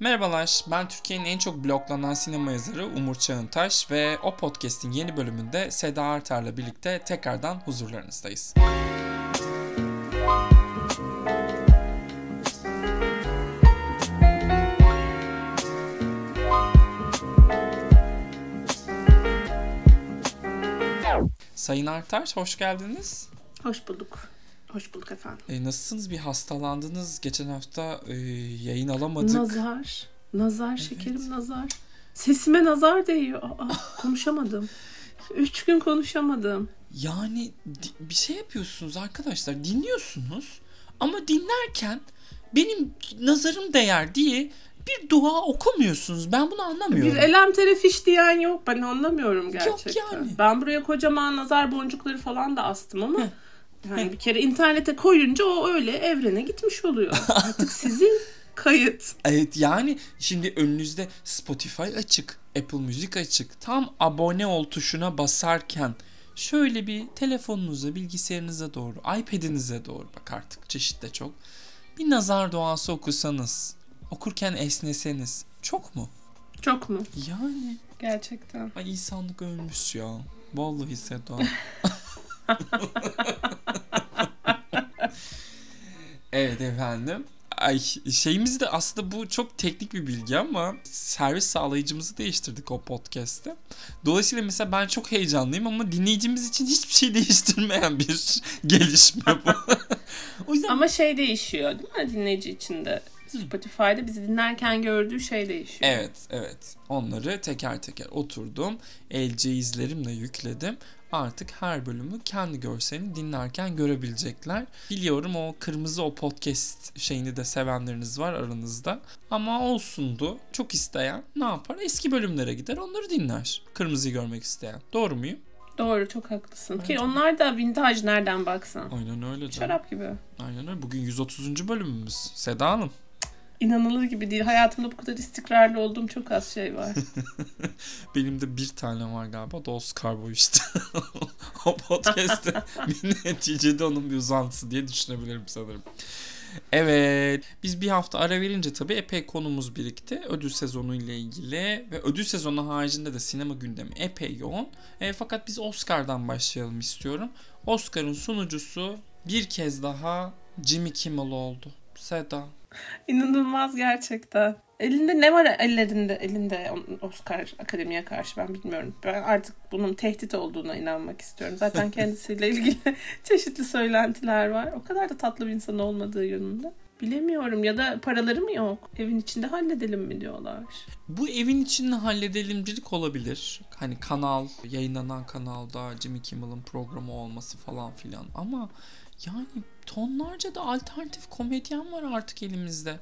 Merhabalar, ben Türkiye'nin en çok bloklanan sinema yazarı Umur Çağıntaş ve o podcast'in yeni bölümünde Seda Artar'la birlikte tekrardan huzurlarınızdayız. Sayın Artar, hoş geldiniz. Hoş bulduk. Hoş bulduk efendim. E, nasılsınız? Bir hastalandınız. Geçen hafta e, yayın alamadık. Nazar. Nazar şekerim nazar. Sesime nazar değiyor. Aa, konuşamadım. Üç gün konuşamadım. Yani bir şey yapıyorsunuz arkadaşlar. Dinliyorsunuz. Ama dinlerken benim nazarım değer diye bir dua okumuyorsunuz. Ben bunu anlamıyorum. Bir elem terefiş diyen yok. Ben anlamıyorum gerçekten. yani. Ben buraya kocaman nazar boncukları falan da astım ama yani bir kere internete koyunca o öyle evrene gitmiş oluyor. Artık sizin kayıt. Evet yani şimdi önünüzde Spotify açık, Apple Music açık. Tam abone ol tuşuna basarken şöyle bir telefonunuza, bilgisayarınıza doğru, iPad'inize doğru bak artık çeşit de çok. Bir nazar duası okusanız, okurken esneseniz çok mu? Çok mu? Yani Gerçekten. ay insanlık ölmüş ya. Vallahi Seda. evet efendim. Ay şeyimiz de aslında bu çok teknik bir bilgi ama servis sağlayıcımızı değiştirdik o podcast'te. Dolayısıyla mesela ben çok heyecanlıyım ama dinleyicimiz için hiçbir şey değiştirmeyen bir gelişme bu. o yüzden Ama şey değişiyor değil mi dinleyici içinde? Spotify'da bizi dinlerken gördüğü şey değişiyor. Evet, evet. Onları teker teker oturdum. LC izlerimle yükledim. Artık her bölümü kendi görselini dinlerken görebilecekler. Biliyorum o kırmızı o podcast şeyini de sevenleriniz var aranızda. Ama olsundu. Çok isteyen ne yapar? Eski bölümlere gider onları dinler. Kırmızıyı görmek isteyen. Doğru muyum? Doğru çok haklısın. Ki onlar da vintage nereden baksan. Aynen öyle. Şarap gibi. Aynen öyle. Bugün 130. bölümümüz. Seda Hanım. İnanılır gibi değil. Hayatımda bu kadar istikrarlı olduğum çok az şey var. Benim de bir tane var galiba. Da Oscar işte. o podcast'te bir neticede onun bir uzantısı diye düşünebilirim sanırım. Evet. Biz bir hafta ara verince tabii epey konumuz birikti. Ödül sezonu ile ilgili ve ödül sezonu haricinde de sinema gündemi epey yoğun. E, fakat biz Oscar'dan başlayalım istiyorum. Oscar'ın sunucusu bir kez daha Jimmy Kimmel oldu. Seda. İnanılmaz gerçekten. Elinde ne var ellerinde elinde Oscar Akademi'ye karşı ben bilmiyorum. Ben artık bunun tehdit olduğuna inanmak istiyorum. Zaten kendisiyle ilgili çeşitli söylentiler var. O kadar da tatlı bir insan olmadığı yönünde. Bilemiyorum ya da paraları mı yok? Evin içinde halledelim mi diyorlar. Bu evin içinde halledelimcilik olabilir. Hani kanal, yayınlanan kanalda Jimmy Kimmel'ın programı olması falan filan. Ama yani tonlarca da alternatif komedyen var artık elimizde.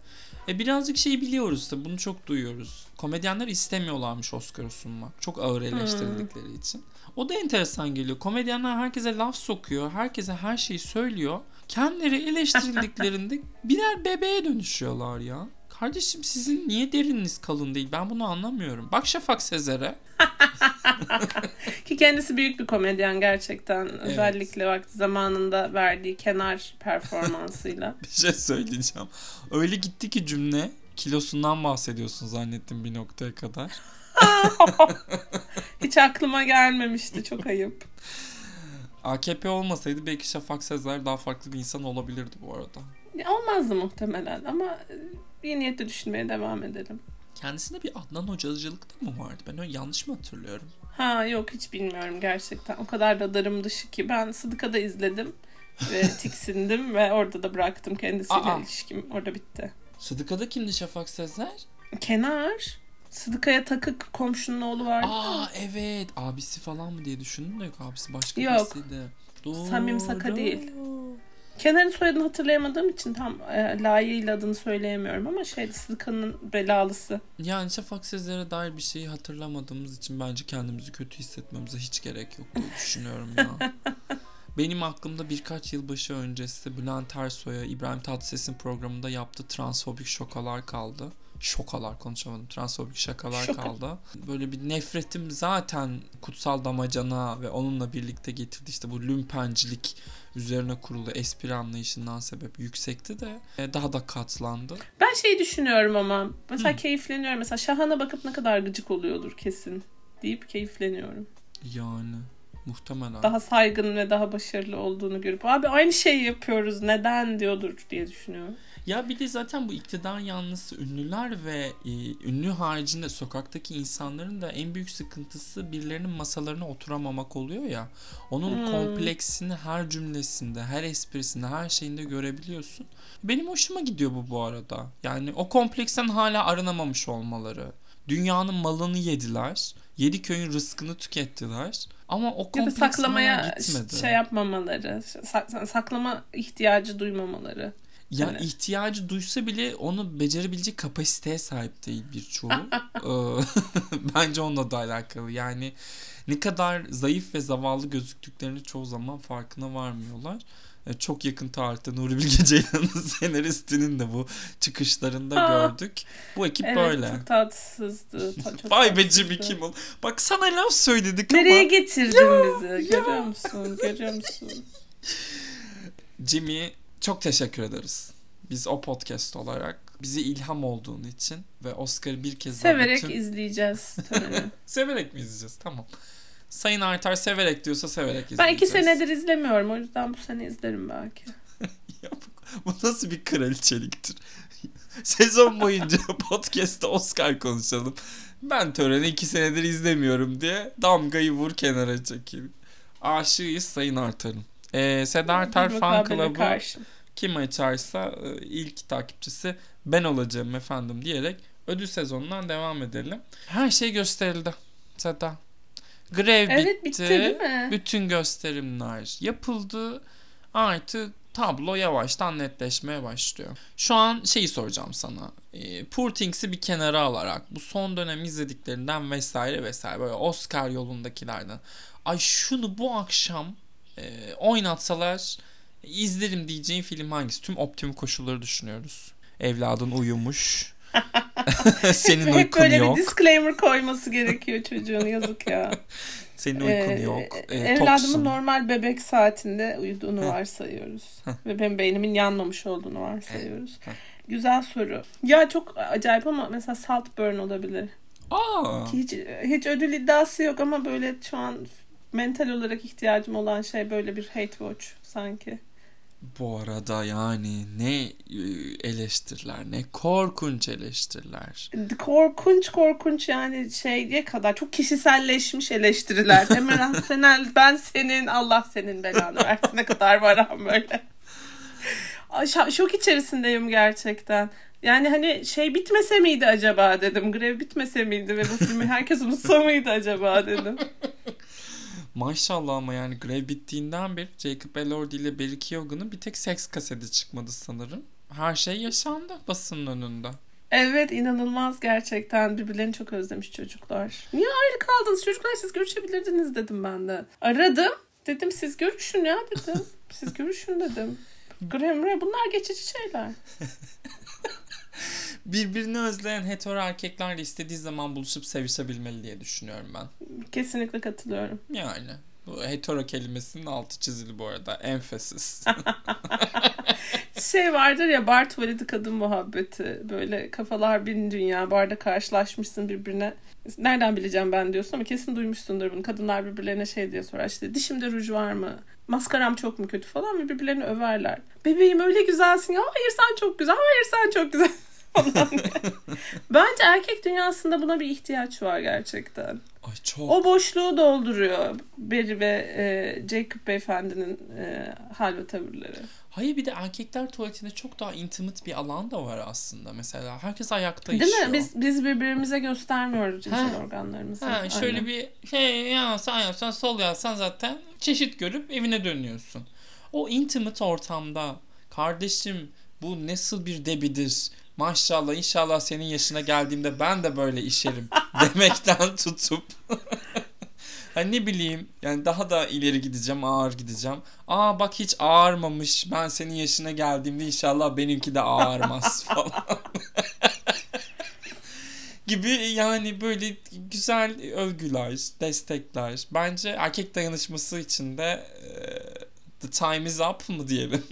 E birazcık şey biliyoruz da bunu çok duyuyoruz. Komedyenler istemiyorlarmış Oscar'ı sunmak. Çok ağır eleştirildikleri için. O da enteresan geliyor. Komedyenler herkese laf sokuyor. Herkese her şeyi söylüyor. Kendileri eleştirildiklerinde birer bebeğe dönüşüyorlar ya. Kardeşim sizin niye derininiz kalın değil? Ben bunu anlamıyorum. Bak Şafak Sezer'e. Ki kendisi büyük bir komedyen gerçekten. Özellikle vakti zamanında verdiği kenar performansıyla. Bir şey söyleyeceğim. Öyle gitti ki cümle kilosundan bahsediyorsun zannettim bir noktaya kadar. Hiç aklıma gelmemişti. Çok ayıp. AKP olmasaydı belki Şafak Sezer daha farklı bir insan olabilirdi bu arada. Olmazdı muhtemelen ama iyi niyetle düşünmeye devam edelim. Kendisinde bir Adnan Hocacılık da mı vardı? Ben öyle yanlış mı hatırlıyorum? Ha yok hiç bilmiyorum gerçekten. O kadar da darım dışı ki. Ben Sıdıka'da izledim ve tiksindim ve orada da bıraktım kendisiyle Aa. ilişkim. Orada bitti. Sıdıka'da kimdi Şafak Sezer? Kenar. Sıdıka'ya takık komşunun oğlu vardı. Aa evet. Abisi falan mı diye düşündüm de yok abisi başka Yok. birisiydi. Doğru. Samim Saka değil. Kenar'ın soyadını hatırlayamadığım için tam e, layığıyla adını söyleyemiyorum ama şeydi Sıdıka'nın belalısı. Yani Şafak Sezer'e dair bir şeyi hatırlamadığımız için bence kendimizi kötü hissetmemize hiç gerek yok diye düşünüyorum ya. Benim aklımda birkaç yılbaşı öncesi Bülent Ersoy'a İbrahim Tatlıses'in programında yaptığı transfobik şokalar kaldı. şokalar konuşamadım. Transfobik şakalar Şoka. kaldı. Böyle bir nefretim zaten kutsal damacana ve onunla birlikte getirdi işte bu lümpencilik üzerine kurulu espri anlayışından sebep yüksekti de e, daha da katlandı. Ben şey düşünüyorum ama mesela keyifleniyorum. Mesela Şahan'a bakıp ne kadar gıcık oluyordur kesin deyip keyifleniyorum. Yani muhtemelen. Daha saygın ve daha başarılı olduğunu görüp abi aynı şeyi yapıyoruz neden diyordur diye düşünüyorum. Ya bir de zaten bu iktidar yanlısı ünlüler ve e, ünlü haricinde sokaktaki insanların da en büyük sıkıntısı birilerinin masalarına oturamamak oluyor ya. Onun Hmm. kompleksini her cümlesinde, her esprisinde, her şeyinde görebiliyorsun. Benim hoşuma gidiyor bu bu arada. Yani o kompleksten hala arınamamış olmaları. Dünyanın malını yediler. Yedi köyün rızkını tükettiler. Ama o Ya da saklamaya gitmedi. şey yapmamaları, sak- saklama ihtiyacı duymamaları. Ya Evet. ihtiyacı duysa bile onu becerebilecek kapasiteye sahip değil birçoğu. Ee, Bence onunla da alakalı. Yani ne kadar zayıf ve zavallı gözüktüklerini çoğu zaman farkına varmıyorlar. Ee, Çok yakın tarihte Nuri Bilge Ceylan'ın senaristinin de bu çıkışlarında Aa. gördük. Bu ekip Evet böyle. çok tatsızdı. ta- çok Vay be. Jimmy Kimmel. Bak sana laf söyledik Nereye ama getirdin bizi? Görüyor musun? Görüyor musun? Jimmy çok teşekkür ederiz. Biz o podcast olarak bize ilham olduğun için ve Oscar'ı bir kez daha Severek bütün- izleyeceğiz. Severek mi izleyeceğiz? Tamam. Sayın Artar severek diyorsa severek izleyeceğiz. Ben iki senedir izlemiyorum. O yüzden bu sene izlerim belki. Ya bu, bu nasıl bir kraliçeliktir? Sezon boyunca podcast'te Oscar konuşalım. Ben töreni iki senedir izlemiyorum diye damgayı vur kenara çekil. Aşığıyız Sayın Artar'ın. Ee, Seda Bir Fan karşı. kim açarsa e, ilk takipçisi ben olacağım efendim diyerek ödül sezonundan devam edelim. Her şey gösterildi Seda. Grev Evet bitti değil mi? bütün gösterimler yapıldı. Artık tablo yavaştan netleşmeye başlıyor. Şu an şeyi soracağım sana. E, Poor Things'i bir kenara alarak bu son dönem izlediklerinden vesaire vesaire böyle Oscar yolundakilerden. Ay şunu bu akşam e, oynatsalar izlerim diyeceğin film hangisi? Tüm optimum koşulları düşünüyoruz. Evladın uyumuş. Senin Hep uykun böyle yok. bir disclaimer koyması gerekiyor çocuğun yazık ya. Senin uykun Ee, yok. E, Evladımın toksun. normal bebek saatinde uyuduğunu varsayıyoruz. Ve benim beynimin yanmamış olduğunu varsayıyoruz. Güzel soru. Ya çok acayip ama mesela Saltburn olabilir. Aa. Ki hiç, hiç ödül iddiası yok ama böyle şu an mental olarak ihtiyacım olan şey böyle bir hate watch sanki. Bu arada yani ne e, eleştiriler, ne korkunç eleştiriler. Korkunç korkunç yani şeye kadar çok kişiselleşmiş eleştiriler. Emre Senel ben senin Allah senin belanı versin ne kadar var ama böyle. Şok içerisindeyim gerçekten. Yani hani şey bitmese miydi acaba dedim. Grev bitmese miydi ve bu filmi herkes unutsa mıydı acaba dedim. Maşallah ama yani grev bittiğinden beri Jacob Elordi ile Barry Keoghan'ın bir tek seks kaseti çıkmadı sanırım. Her şey yaşandı basının önünde. Evet inanılmaz gerçekten. Birbirlerini çok özlemiş çocuklar. Niye ayrı kaldınız çocuklar siz görüşebilirdiniz dedim ben de. Aradım. Dedim siz görüşün ya dedim. Siz görüşün dedim. Gremre bunlar geçici şeyler. Birbirini özleyen hetero erkeklerle istediği zaman buluşup sevişebilmeli diye düşünüyorum ben. Kesinlikle katılıyorum. Yani bu hetero kelimesinin altı çizili bu arada. Enfesis. Şey vardır ya bar tuvaleti kadın muhabbeti. Böyle kafalar bin dünya barda karşılaşmışsın birbirine. Nereden bileceğim ben diyorsun ama kesin duymuşsundur bunu. Kadınlar birbirlerine şey diye sorar işte dişimde ruj var mı? Maskaram çok mu kötü falan ve birbirlerini överler. Bebeğim öyle güzelsin ya. Hayır sen çok güzel. Hayır sen çok güzel. Falan. Bence erkek dünyasında buna bir ihtiyaç var gerçekten. Ay çok. O boşluğu dolduruyor Barry ve e, Jacob beyefendinin e, hal ve tavırları. Hayır bir de erkekler tuvaletinde çok daha intimate bir alan da var aslında. Mesela herkes ayakta Değil işiyor. mi? Biz biz birbirimize göstermiyoruz cinsel Ha. organlarımızı. Ha, şöyle Aynen. bir şey ya sağ yapsan sol yapsan zaten çeşit görüp evine dönüyorsun. O intimate ortamda kardeşim bu nasıl bir debidir maşallah inşallah senin yaşına geldiğimde ben de böyle işerim demekten tutup Hani ne bileyim yani daha da ileri gideceğim ağır gideceğim. Aa bak hiç ağırmamış ben senin yaşına geldiğimde inşallah benimki de ağırmaz falan. gibi yani böyle güzel övgüler, destekler. Bence erkek dayanışması için de e, the time is up mı diyelim.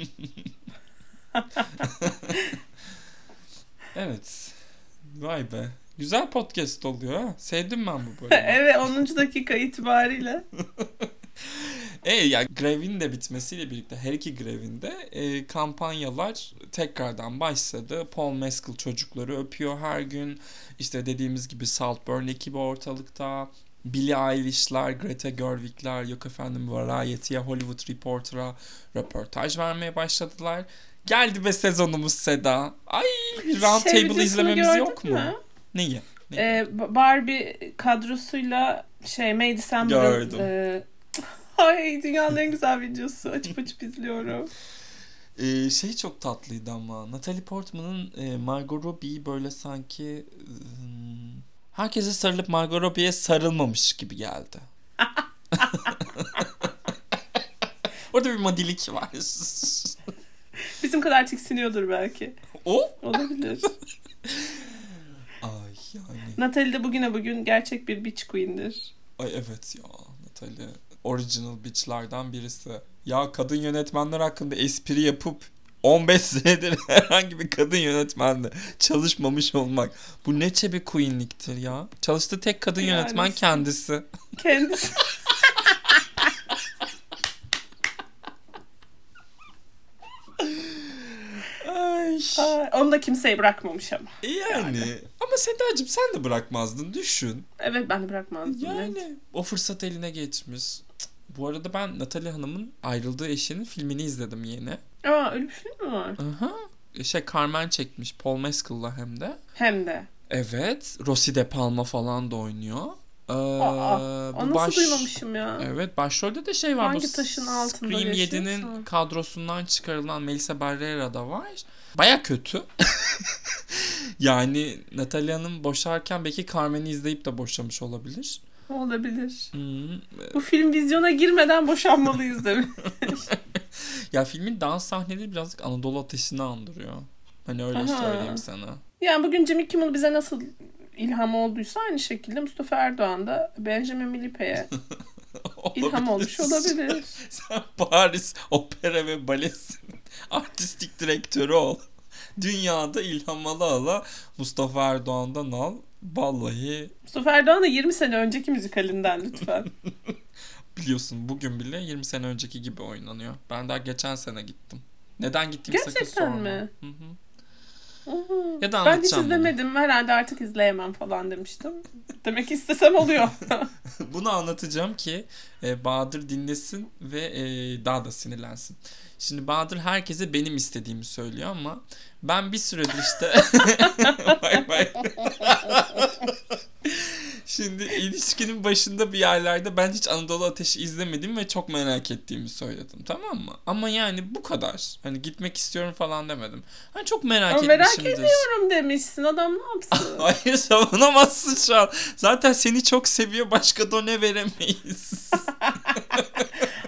Evet. Vay be. Güzel podcast oluyor ha. Sevdim ben bu bölümü. evet 10. dakika itibariyle. E yani grevin de bitmesiyle birlikte her iki grevinde e, kampanyalar tekrardan başladı. Paul Mescal çocukları öpüyor her gün. İşte dediğimiz gibi Saltburn ekibi ortalıkta. Billie Eilish'ler, Greta Gerwig'ler, yok efendim Variety'ye, Hollywood Reporter'a röportaj vermeye başladılar. Geldi be sezonumuz Seda. Ay round Şey izlememiz yok mu? mü? Neyi? Neyi? Ee, Barbie kadrosuyla şey May December'ın e, Ay dünyanın en güzel videosu. Açıp açıp izliyorum. Ee, şey çok tatlıydı ama Natalie Portman'ın e, Margot Robbie'yi böyle sanki ım, herkese sarılıp Margot Robbie'ye sarılmamış gibi geldi. Orada bir madilik var. Bizim kadar tiksiniyordur belki. o? Olabilir. Ay yani. Natalie de bugüne bugün gerçek bir beach queen'dir. Ay evet ya Natalie. Original bitch'lerden birisi. Ya kadın yönetmenler hakkında espri yapıp 15 senedir herhangi bir kadın yönetmenle çalışmamış olmak. Bu ne çebe queenliktir ya. Çalıştığı tek kadın Yani yönetmen kendisi. Kendisi. Ay. Ay, Onu da kimseye bırakmamış ama. Yani. Ama Sedacığım sen de bırakmazdın düşün. Evet ben de bırakmazdım. Yani net. o fırsat eline geçmiş. Bu arada ben Natalie Hanım'ın ayrıldığı eşinin filmini izledim yeni. Aa öyle bir film mi var? Aha. Şey Carmen çekmiş Paul Mescal'la hem de. Hem de. Evet. Rossi de Palma falan da oynuyor. Ee, Aa, bu nasıl baş- duymamışım ya? Evet başrolde de şey var. Hangi bu taşın altında Scream yaşıyorsa? 7'nin kadrosundan çıkarılan Melissa Barrera da var. Baya kötü. yani Natalie Hanım boşarken belki Carmen'i izleyip de boşamış olabilir. Olabilir. Hmm. Bu film vizyona girmeden boşanmalıyız demiş. Ya filmin dans sahneleri birazcık Anadolu Ateşi'ni andırıyor. Hani öyle Aha. söyleyeyim sana. yani bugün Jimmy Kimmel bize nasıl ilham olduysa aynı şekilde Mustafa Erdoğan da Benjamin Milipe'ye ilham olmuş olabilir. Sen Paris Opera ve Balesi'nin artistik direktörü ol. Dünyada ilham ala ala Mustafa Erdoğan'dan al. Vallahi Mustafa Erdoğan da 20 sene önceki müzikalinden lütfen. biliyorsun bugün bile 20 sene önceki gibi oynanıyor. Ben daha geçen sene gittim. Neden gittiğimi sakın Gerçekten sorma. mi? Hı hı. Ya da ben hiç anlatacağım bunu. izlemedim. Herhalde artık izleyemem falan demiştim. Demek istesem oluyor. Bunu anlatacağım ki e, Bahadır dinlesin ve e, daha da sinirlensin. Şimdi Bahadır herkese benim istediğimi söylüyor ama ben bir süredir işte Bay bay. Şimdi ilişkinin başında bir yerlerde ben hiç Anadolu Ateşi izlemedim ve çok merak ettiğimi söyledim tamam mı? Ama yani bu kadar. Hani gitmek istiyorum falan demedim. Hani çok merak Ama merak etmişimdir. ediyorum demişsin. Adam ne yapsın? Hayır savunamazsın şu an. Zaten seni çok seviyor başka done veremeyiz.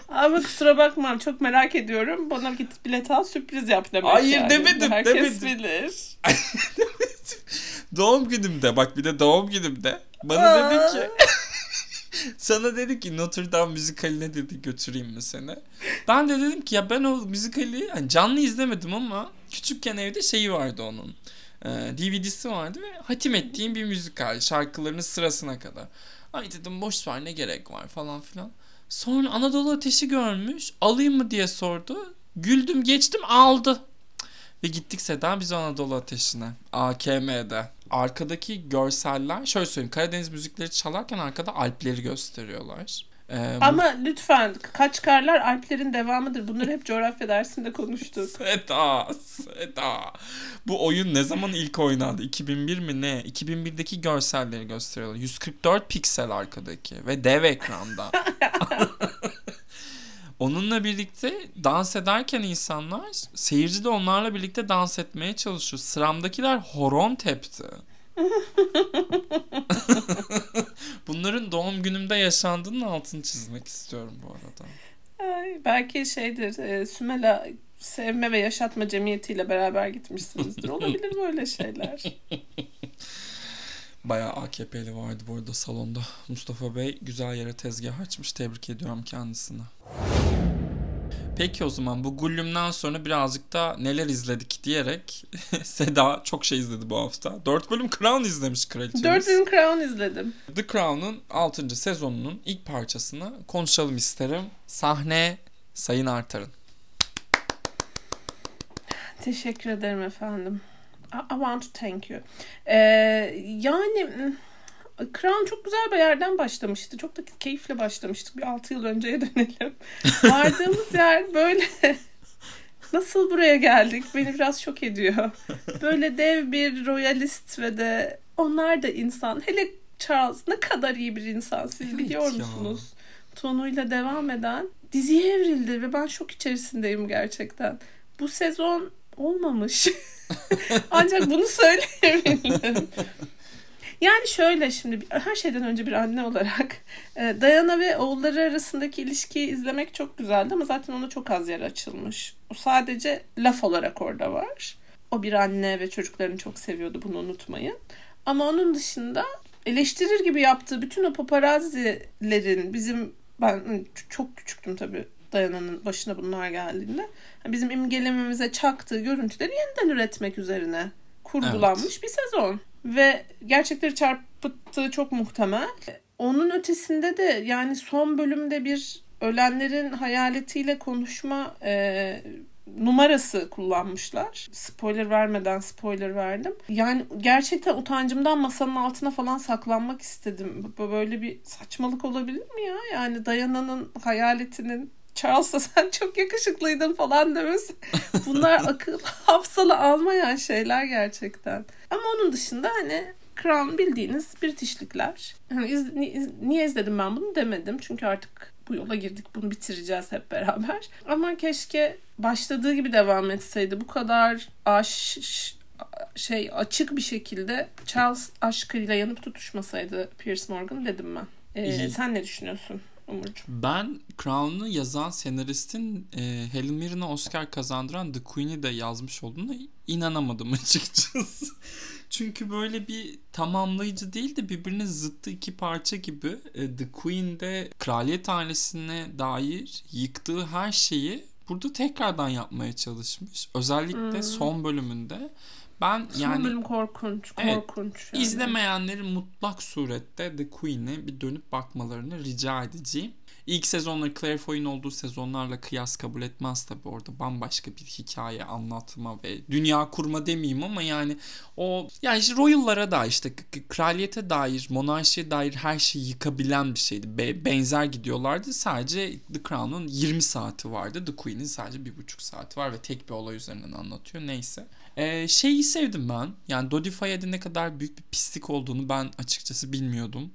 Ama kusura bakma çok merak ediyorum. Bana git bilet al sürpriz yap demek Hayır, yani. demedim, Herkes demedim. bilir. doğum günümde bak bir de doğum günümde bana dedi ki sana dedi ki Notre Dame müzikaline dedi götüreyim mi seni? Ben de dedim ki ya ben o müzikali hani canlı izlemedim ama küçükken evde şeyi vardı onun. Ee, DVD'si vardı ve hatim ettiğim bir müzikal şarkılarının sırasına kadar. Ay dedim boş ver ne gerek var falan filan. Sonra Anadolu Ateşi görmüş alayım mı diye sordu. Güldüm geçtim aldı. Ve gittik Seda biz Anadolu Ateşi'ne. AKM'de. Arkadaki görseller şöyle söyleyeyim. Karadeniz müzikleri çalarken arkada Alpleri gösteriyorlar. Ee, bu- Ama lütfen Kaçkarlar Alplerin devamıdır. Bunları hep coğrafya dersinde konuştuk. Seda, Seda. Bu oyun ne zaman ilk oynandı? 2001 mi ne? 2001'deki görselleri gösteriyorlar. 144 piksel arkadaki ve dev ekranda. Onunla birlikte dans ederken insanlar seyirci de onlarla birlikte dans etmeye çalışıyor. Sıramdakiler horon tepti. Bunların doğum günümde yaşandığının altını çizmek istiyorum bu arada. Ay, belki şeydir e, Sümela Sevme ve Yaşatma Cemiyeti ile beraber gitmişsinizdir. Olabilir böyle şeyler. Bayağı AKP'li vardı bu arada salonda. Mustafa Bey güzel yere tezgah açmış. Tebrik ediyorum kendisine. Peki o zaman bu Gullüm'den sonra birazcık da neler izledik diyerek Seda çok şey izledi bu hafta. 4 bölüm Crown izlemiş kraliçemiz. 4 bölüm Crown izledim. The Crown'un 6. sezonunun ilk parçasını konuşalım isterim. Sahne Sayın Artar'ın. Teşekkür ederim efendim. I, I want to thank you. Ee, yani Crown çok güzel bir yerden başlamıştı. Çok da keyifle başlamıştık. Bir 6 yıl önceye dönelim. Vardığımız yer böyle nasıl buraya geldik beni biraz şok ediyor. Böyle dev bir royalist ve de onlar da insan. Hele Charles ne kadar iyi bir insan siz Evet biliyor ya. musunuz? Tonuyla devam eden diziye evrildi ve ben şok içerisindeyim gerçekten. Bu sezon olmamış. Ancak bunu söyleyebilirim. Yani şöyle şimdi her şeyden önce bir anne olarak e, Diana ve oğulları arasındaki ilişkiyi izlemek çok güzeldi ama zaten ona çok az yer açılmış. O sadece laf olarak orada var. O bir anne ve çocuklarını çok seviyordu bunu unutmayın. Ama onun dışında eleştirir gibi yaptığı bütün o paparazzilerin bizim ben çok küçüktüm tabii Dayana'nın başına bunlar geldiğinde. Bizim imgelememize çaktığı görüntüleri yeniden üretmek üzerine kurgulanmış bir sezon. Ve gerçekleri çarpıttığı çok muhtemel. Onun ötesinde de yani son bölümde bir ölenlerin hayaletiyle konuşma e, numarası kullanmışlar. Spoiler vermeden spoiler verdim. Yani gerçekten utancımdan masanın altına falan saklanmak istedim. Böyle bir saçmalık olabilir mi ya? Yani Dayana'nın hayaletinin Charles'a sen çok yakışıklıydın falan demesi. Bunlar akıl hafsalı almayan şeyler gerçekten. Ama onun dışında hani Crown bildiğiniz Britishlikler. Hani iz, iz- niye izledim ben bunu demedim. Çünkü artık bu yola girdik. Bunu bitireceğiz hep beraber. Ama keşke başladığı gibi devam etseydi. Bu kadar aş şey açık bir şekilde Charles aşkıyla yanıp tutuşmasaydı Piers Morgan dedim ben. Ee, İyi. sen ne düşünüyorsun Umurcuğum? Ben Crown'u yazan senaristin e, Helen Mirren'e Oscar kazandıran The Queen'i de yazmış olduğuna inanamadım açıkçası. Çünkü böyle bir tamamlayıcı değil de birbirine zıttı iki parça gibi e, The Queen'de kraliyet ailesine dair yıktığı her şeyi burada tekrardan yapmaya çalışmış. Özellikle Hmm. son bölümünde ben Son yani bölüm korkunç, Evet, korkunç. yani. İzlemeyenlerin mutlak surette The Queen'e bir dönüp bakmalarını rica edeceğim. İlk sezonları Claire Foy'un olduğu sezonlarla kıyas kabul etmez tabi orada bambaşka bir hikaye anlatma ve dünya kurma demeyeyim ama yani o yani işte royal'lara da işte kraliyete dair monarşiye dair her şeyi yıkabilen bir şeydi. Be- benzer gidiyorlardı sadece The Crown'un 20 saati vardı The Queen'in sadece bir buçuk saati var ve tek bir olay üzerinden anlatıyor neyse. Ee, şeyi sevdim ben. Yani Dodi Fayed'in ne kadar büyük bir pislik olduğunu ben açıkçası bilmiyordum.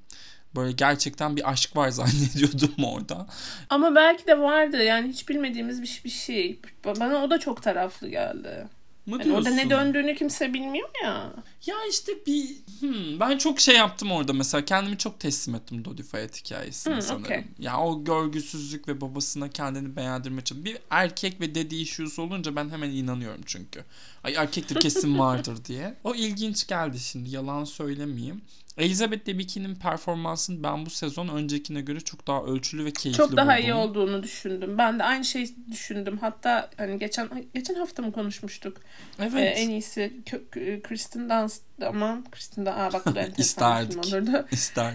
Böyle gerçekten bir aşk var zannediyordum orada. Ama belki de vardı yani hiç bilmediğimiz bir, bir şey. Bana o da çok taraflı geldi. Mı Yani orada ne döndüğünü kimse bilmiyor ya. Ya işte bir hmm, ben çok şey yaptım orada mesela kendimi çok teslim ettim Dodi Fayed hikayesine Hmm, sanırım. okey. Ya o görgüsüzlük ve babasına kendini beğendirme çalışması. Bir erkek ve daddy issues olunca ben hemen inanıyorum çünkü. Ay erkektir kesin vardır diye. O ilginç geldi şimdi yalan söylemeyeyim. Elizabeth Debicki'nin performansını ben bu sezon öncekine göre çok daha ölçülü ve keyifli Çok daha buldum. iyi olduğunu düşündüm. Ben de aynı şeyi düşündüm. Hatta hani geçen geçen hafta mı konuşmuştuk? Evet. Ee, en iyisi Kristen Dunst aman Dunst. Aa bak bu enteresan İsterdik. olurdu. İster.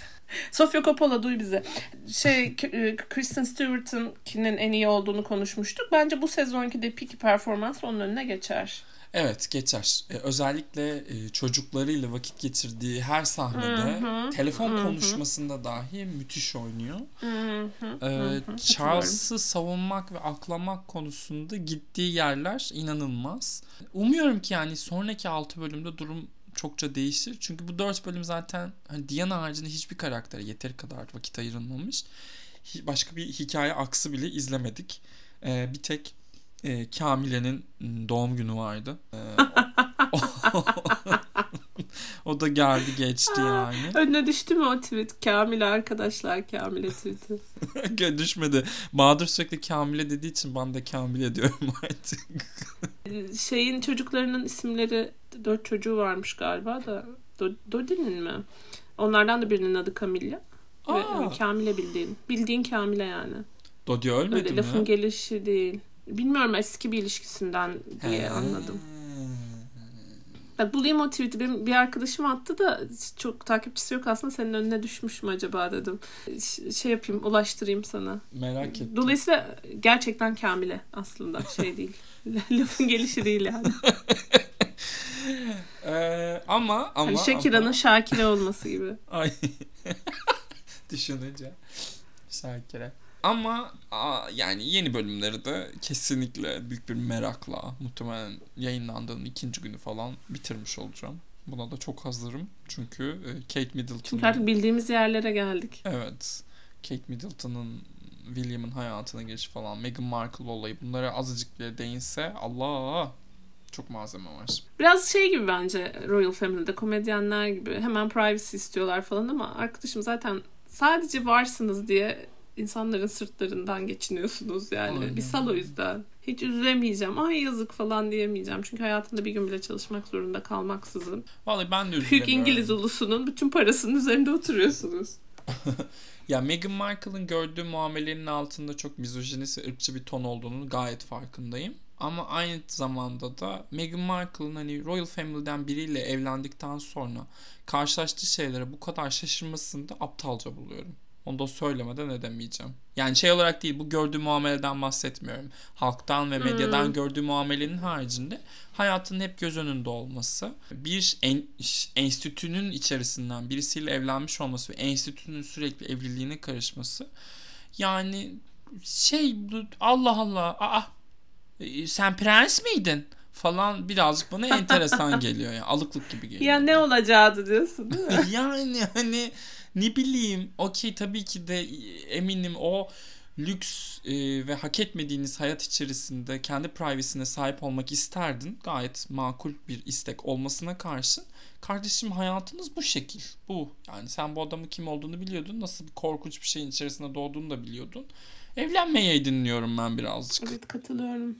Sofia Coppola duy bize. Şey e, Kristen Stewart'ın kinin en iyi olduğunu konuşmuştuk. Bence bu sezonki de peak performans onun önüne geçer. Evet geçer. Ee, özellikle e, çocuklarıyla vakit geçirdiği her sahnede Hı hı, telefon hı hı. konuşmasında dahi müthiş oynuyor. Hı hı, Ee, Charles'ı savunmak ve aklamak konusunda gittiği yerler inanılmaz. Umuyorum ki yani sonraki 6 bölümde durum çokça değişir. Çünkü bu 4 bölüm zaten hani Diana haricinde hiçbir karaktere yeteri kadar vakit ayrılmamış. Başka bir hikaye aksı bile izlemedik. Ee, bir tek e, Kamile'nin m, doğum günü vardı. Ee, o, o da geldi geçti yani. Önüne düştü mü o tweet? Kamile arkadaşlar Kamile tweet'i. Düşmedi. Bahadır sürekli Kamile dediği için ben de Kamile diyorum artık. Şeyin çocuklarının isimleri dört çocuğu varmış galiba da Do- Dodi'nin mi? Onlardan da birinin adı Camilla. Ve hani Kamile bildiğin. Bildiğin Kamile yani. Dodi ölmedi Öyle mi? lafın gelişi değil. Bilmiyorum eski bir ilişkisinden diye He. anladım. Bak bulayım o tweet'i. Benim bir arkadaşım attı da çok takipçisi yok aslında. Senin önüne düşmüş mü acaba dedim. Ş- şey yapayım ulaştırayım sana. Merak ettim. Dolayısıyla gerçekten Kamile aslında şey değil. Lafın gelişi değil yani. Ee, ama ama Hani Shakira'nın ama- Şakire olması gibi. Ay. Düşününce. Şakire. Ama aa, yani yeni bölümleri de kesinlikle büyük bir merakla muhtemelen yayınlandığının ikinci günü falan bitirmiş olacağım. Buna da çok hazırım. Çünkü e, Kate Middleton'ın... Çünkü artık bildiğimiz yerlere geldik. Evet. Kate Middleton'ın William'ın hayatına girişi falan. Meghan Markle olayı. Bunlara azıcık bile değinse Allah çok malzeme var. Biraz şey gibi bence Royal Family'de komedyenler gibi hemen privacy istiyorlar falan ama arkadaşım zaten sadece varsınız diye insanların sırtlarından geçiniyorsunuz yani. Aynen. Bir sal o yüzden. Hiç üzülemeyeceğim. Ay yazık falan diyemeyeceğim. Çünkü hayatında bir gün bile çalışmak zorunda kalmaksızın. Vallahi ben de Büyük üzülemiyorum. İngiliz ulusunun bütün parasının üzerinde oturuyorsunuz. Ya Meghan Markle'ın gördüğü muamelenin altında çok mizojinist ve ırkçı bir ton olduğunu gayet farkındayım. Ama aynı zamanda da Meghan Markle'ın hani Royal Family'den biriyle evlendikten sonra karşılaştığı şeylere bu kadar şaşırmasını da aptalca buluyorum. Onu da söylemeden edemeyeceğim. Yani şey olarak değil bu gördüğü muameleden bahsetmiyorum. Halktan ve medyadan Hmm. gördüğü muamelenin haricinde hayatının hep göz önünde olması, bir en, enstitünün içerisinden birisiyle evlenmiş olması ve enstitünün sürekli evliliğine karışması yani şey Allah Allah aa sen prens miydin falan birazcık bana enteresan geliyor yani alıklık gibi geliyor. Ya ne olacaktı diyorsun değil mi? yani hani ne bileyim okey tabii ki de eminim o lüks e, ve hak etmediğiniz hayat içerisinde kendi privacy'ne sahip olmak isterdin. Gayet makul bir istek olmasına karşın. Kardeşim hayatınız bu şekil. Bu. Yani sen bu adamın kim olduğunu biliyordun. Nasıl bir korkunç bir şeyin içerisinde doğduğunu da biliyordun. Evlenmeyeydin diyorum ben birazcık. evet katılıyorum.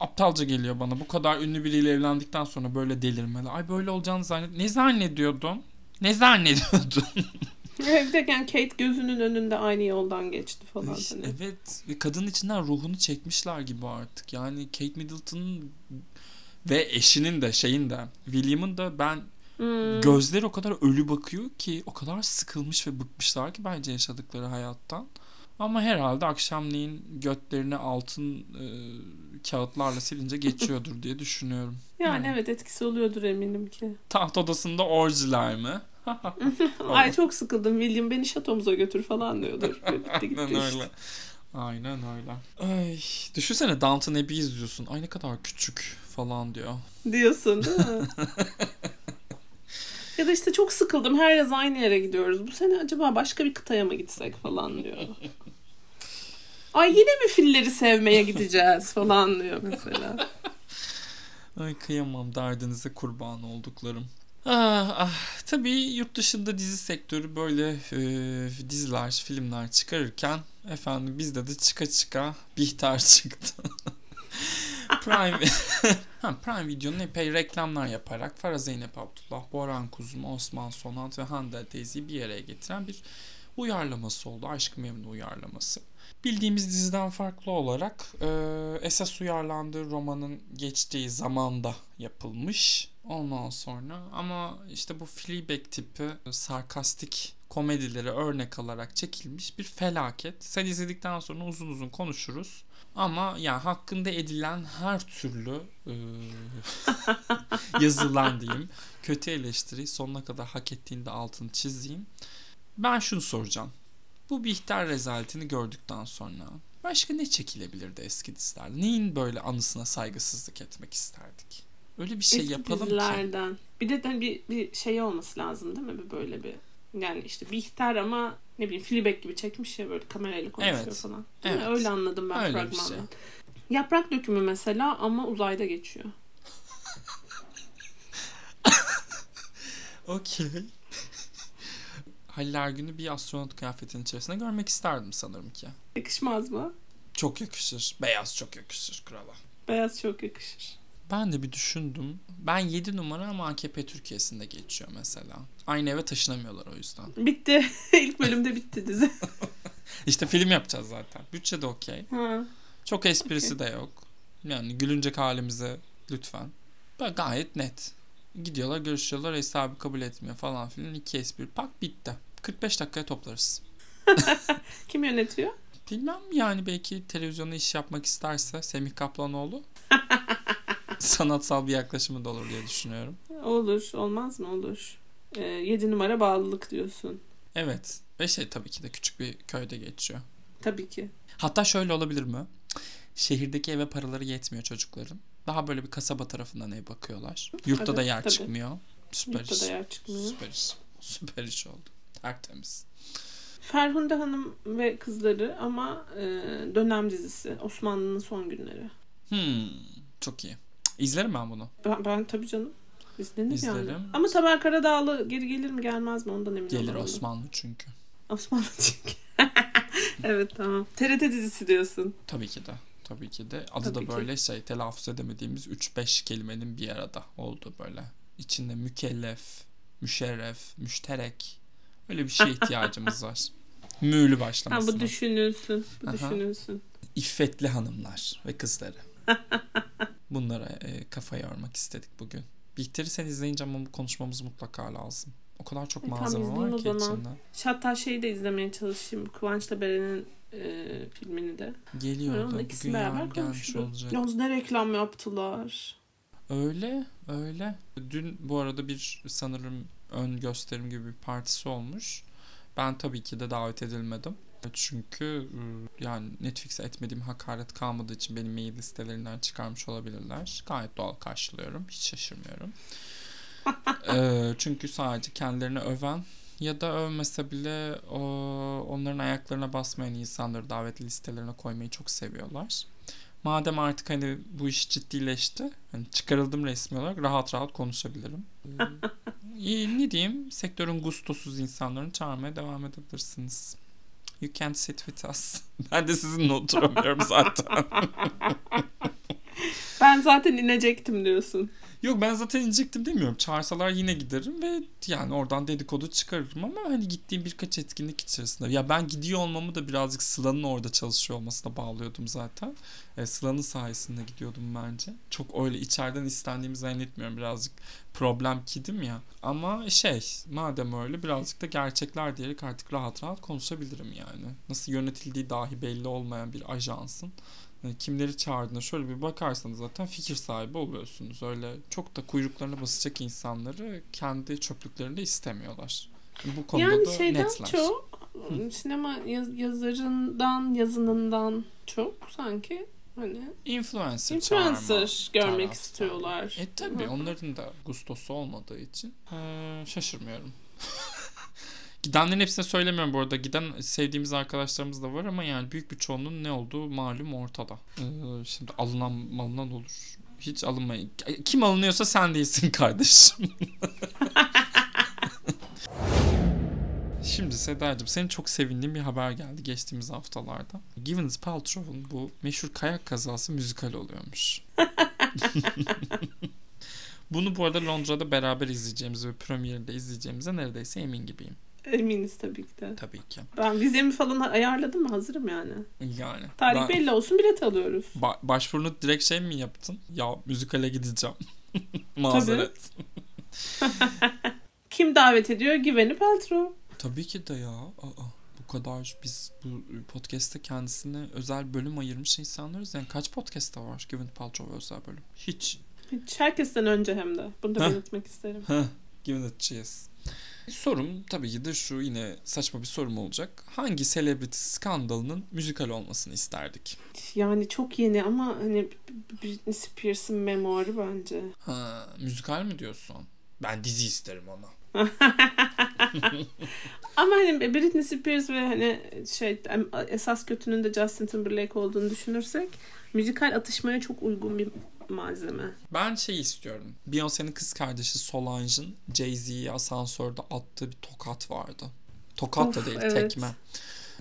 Aptalca geliyor bana. Bu kadar ünlü biriyle evlendikten sonra böyle delirmeler. Ay böyle olacağını zannet. Ne zannediyordun? Ne zannediyordun? Evdeyken Kate gözünün önünde aynı yoldan geçti falan. İşte Hani. evet. Ve kadın içinden ruhunu çekmişler gibi artık. Yani Kate Middleton'ın ve eşinin de şeyin de William'ın da ben Hmm. gözleri o kadar ölü bakıyor ki o kadar sıkılmış ve bıkmışlar ki bence yaşadıkları hayattan. Ama herhalde akşamleyin götlerini altın e, kağıtlarla silince geçiyordur diye düşünüyorum. Yani Hmm. evet etkisi oluyordur eminim ki. Taht odasında orjiler mi? Ay çok sıkıldım William beni şatomuza götür falan diyordur. Bitti gitti Aynen işte. öyle. Aynen öyle. Ay, düşünsene Downton Abbey izliyorsun. Ay ne kadar küçük falan diyor. Diyorsun değil mi? ya da işte çok sıkıldım her yaz aynı yere gidiyoruz. Bu sene acaba başka bir kıtaya mı gitsek falan diyor. Ay yine mi filleri sevmeye gideceğiz falan diyor mesela. Ay kıyamam derdinize kurban olduklarım. Ah, ah. Tabii yurt dışında dizi sektörü böyle e, diziler, filmler çıkarırken efendim bizde de çıka çıka Bihter çıktı. Prime ha, Prime Video'nun epey reklamlar yaparak Farah Zeynep Abdullah, Boran Kuzum, Osman Sonat ve Hande teyzeyi bir araya getiren bir uyarlaması oldu. Aşk-ı Memnu uyarlaması. Bildiğimiz diziden farklı olarak e, esas uyarlandığı romanın geçtiği zamanda yapılmış. Ondan sonra ama işte bu Fleabag tipi sarkastik komedileri örnek alarak çekilmiş bir felaket. Sen izledikten sonra uzun uzun konuşuruz. Ama yani hakkında edilen her türlü e, yazılan diyeyim kötü eleştiri sonuna kadar hak ettiğinde altını çizeyim. Ben şunu soracağım. Bu Bihter rezaletini gördükten sonra başka ne çekilebilirdi eski dizilerde? Neyin böyle anısına saygısızlık etmek isterdik? Öyle bir şey Eski yapalım ki. dizilerden. Bir de de bir, bir şey olması lazım değil mi? Bir böyle bir yani işte Bihter ama ne bileyim Fleabag gibi çekmiş ya böyle kamerayla konuşuyor Evet. falan. Değil mi? Evet. Öyle anladım ben Öyle fragmandan. şey. Yaprak dökümü mesela ama uzayda geçiyor. Okey. Halil Ergün'ü bir astronot kıyafetinin içerisinde görmek isterdim sanırım ki. Yakışmaz mı? Çok yakışır. Beyaz çok yakışır krala. Beyaz çok yakışır. Ben de bir düşündüm. Ben 7 numara ama AKP Türkiye'sinde geçiyor mesela. Aynı eve taşınamıyorlar o yüzden. Bitti. İlk bölümde bitti dizi. İşte film yapacağız zaten. Bütçe de okey. Ha. Çok esprisi de yok. Yani gülünecek halimize lütfen. Böyle gayet net. Gidiyorlar görüşüyorlar hesabı kabul etmiyor falan filan. İki espri pak bitti. 45 dakikaya toplarız. Kim yönetiyor? Bilmem yani belki televizyonda iş yapmak isterse Semih Kaplanoğlu sanatsal bir yaklaşımı da olur diye düşünüyorum. Olur. Olmaz mı? Olur. Ee, 7 numara bağlılık diyorsun. Evet. Ve şey tabii ki de küçük bir köyde geçiyor. Tabii ki. Hatta şöyle olabilir mi? Şehirdeki eve paraları yetmiyor çocukların. Daha böyle bir kasaba tarafından ev bakıyorlar. Yurtta Evet, da yer tabii. çıkmıyor. Süper Yurtta iş. da yer çıkmıyor. Süper iş. Süper iş oldu. Tertemiz. Ferhunde Hanım ve kızları ama e, dönem dizisi. Osmanlı'nın son günleri. Hmm, çok iyi. İzlerim ben bunu. Ben, ben tabii canım. İzlenir İzlerim. yani. Ama Tamer Karadağlı geri gelir mi gelmez mi ondan emin Gelir olamadım. Osmanlı çünkü. Osmanlı çünkü. evet tamam. TRT dizisi diyorsun. Tabii ki de. Tabii ki de. Adı Tabii da ki. böyle şey telaffuz edemediğimiz 3-5 kelimenin bir arada oldu böyle. İçinde mükellef, müşerref, müşterek. Öyle bir şeye ihtiyacımız var. Ha, başlamasına. bu düşünülsün. Bu Aha. düşünülsün. İffetli hanımlar ve kızları. Bunlara e, kafa yormak istedik bugün. Bihter'i sen izleyince ama bu konuşmamız mutlaka lazım. O kadar çok E, malzeme var ki içinde. Hatta şeyi de izlemeye çalışayım. Kıvanç'la Beren'in e, filmini de. Geliyor da onun ikisini bugün beraber gelmiş konuşuruz. olacak. Yalnız ne reklam yaptılar. Öyle öyle. Dün bu arada bir sanırım ön gösterim gibi bir partisi olmuş. Ben tabii ki de davet edilmedim. Çünkü ıı, yani Netflix'e etmediğim hakaret kalmadığı için benim mail listelerinden çıkarmış olabilirler. Gayet doğal karşılıyorum. Hiç şaşırmıyorum. Ee, çünkü sadece kendilerini öven ya da övmese bile o, onların ayaklarına basmayan insanları davetli listelerine koymayı çok seviyorlar. Madem artık hani bu iş ciddileşti, hani çıkarıldım resmi olarak rahat rahat konuşabilirim. Ee, ne diyeyim? Sektörün gustosuz insanlarını çağırmaya devam edebilirsiniz. You can't sit with us. Ben de sizinle oturamıyorum zaten. Zaten inecektim diyorsun. Yok ben zaten inecektim demiyorum. Çağırsalar yine giderim ve yani oradan dedikodu çıkarırım ama hani gittiğim birkaç etkinlik içerisinde. Ya ben gidiyor olmamı da birazcık Sıla'nın orada çalışıyor olmasına bağlıyordum zaten. E, Sıla'nın sayesinde gidiyordum bence. Çok öyle içeriden istendiğimi zannetmiyorum. Birazcık problem kidim ya. Ama şey madem öyle birazcık da gerçekler diyerek artık rahat rahat konuşabilirim yani. Nasıl yönetildiği dahi belli olmayan bir ajansın kimleri çağırdığına şöyle bir bakarsanız zaten fikir sahibi oluyorsunuz. Öyle çok da kuyruklarına basacak insanları kendi çöplüklerinde istemiyorlar. Bu konuda yani da şeyden netler. çok sinema yaz- yazarından yazınından çok sanki hani Influencer, influencer görmek taraftarı. istiyorlar. E tabi Hı. onların da gustosu olmadığı için eee, şaşırmıyorum. Gidenlerin hepsine söylemiyorum bu arada. Giden sevdiğimiz arkadaşlarımız da var ama yani büyük bir çoğunluğun ne olduğu malum ortada. Eee, şimdi alınan malınan olur. Hiç alınmayın. Kim alınıyorsa sen değilsin kardeşim. Şimdi Sedacığım senin çok sevindiğin bir haber geldi geçtiğimiz haftalarda. Gwyneth Paltrow'un bu meşhur kayak kazası müzikal oluyormuş. Bunu bu arada Londra'da beraber izleyeceğimiz ve premierinde izleyeceğimize neredeyse emin gibiyim. Eminiz tabii ki de. Tabii ki. Ben vizemi falan ayarladım mı? Hazırım yani. Yani. Tarih Ben- belli olsun bilet alıyoruz. Ba- başvurunu direkt şey mi yaptın? Ya müzikale gideceğim. Mazeret. Kim davet ediyor? Güveni Paltrow. Tabii ki de ya. Aa, bu kadar biz bu podcast'te kendisine özel bölüm ayırmış insanlarız. Yani kaç podcast'ta var Gwyneth Paltrow özel bölüm? Hiç. Hiç herkesten önce hem de. Bunu da belirtmek isterim. Heh, Gwyneth'çiyiz. Sorum tabii ki de şu yine saçma bir sorum olacak. Hangi celebrity skandalının müzikal olmasını isterdik? Yani çok yeni ama hani Britney Spears'ın memuarı bence. Ha, müzikal mi diyorsun? Ben dizi isterim ona. Ama hani Britney Spears ve hani şey esas kötünün de Justin Timberlake olduğunu düşünürsek müzikal atışmaya çok uygun bir malzeme. Ben şey istiyorum. Beyoncé'nin kız kardeşi Solange'ın Jay-Z'ye asansörde attığı bir tokat vardı. Tokat da Of, değil evet. tekme.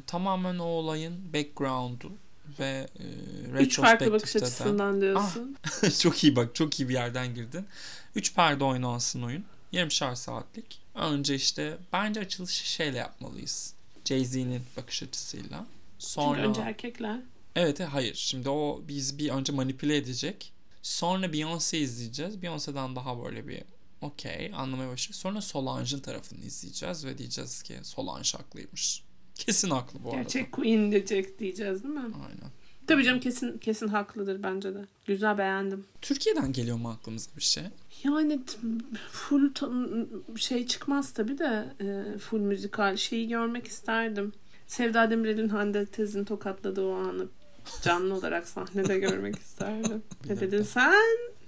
Tamamen o olayın background'u ve e, Üç farklı bakış açısından diyorsun. çok iyi bak çok iyi bir yerden girdin. Üç perde oynansın oyun. Yarımşar saatlik. Önce işte bence açılışı şeyle yapmalıyız. Jay-Z'nin bakış açısıyla. Sonra Çünkü önce erkekler. Evet, hayır. Şimdi o biz bir önce manipüle edecek. Sonra Beyoncé izleyeceğiz. Beyoncé'den daha böyle bir okey anlamaya başlayacağız. Sonra Solange'ın tarafını izleyeceğiz ve diyeceğiz ki Solange haklıymış. Kesin haklı bu arada. Gerçek queen diyecek diyeceğiz değil mi? Aynen. Tabii canım kesin kesin haklıdır bence de. Güzel beğendim. Türkiye'den geliyor mu aklımıza bir şey? Yani full şey çıkmaz tabii de e, full müzikal şeyi görmek isterdim. Sevda Demirel'in Hande Tez'in tokatladığı o anı canlı olarak sahnede görmek isterdim. Ne dedin sen?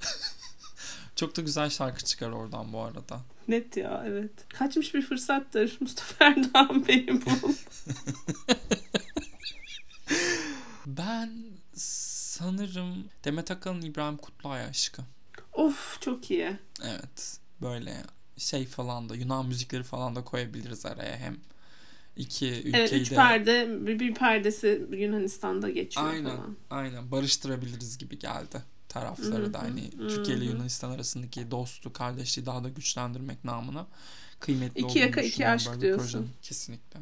Çok da güzel şarkı çıkar oradan bu arada. Net ya evet. Kaçmış bir fırsattır. Mustafa Erdoğan beni bul. Ben sanırım Demet Akalın İbrahim Kutluay aşkı. of çok iyi. Evet. Böyle şey falan da Yunan müzikleri falan da koyabiliriz araya hem iki ülkeyi Evet üç de perde bir, bir perdesi Yunanistan'da geçiyor Aynen. falan. aynen barıştırabiliriz gibi geldi tarafları da hani Türkiye ile. Yunanistan arasındaki dostluğu, kardeşliği daha da güçlendirmek namına kıymetli İki olduğunu yaka, iki aşk diyorsun. projenin. Kesinlikle.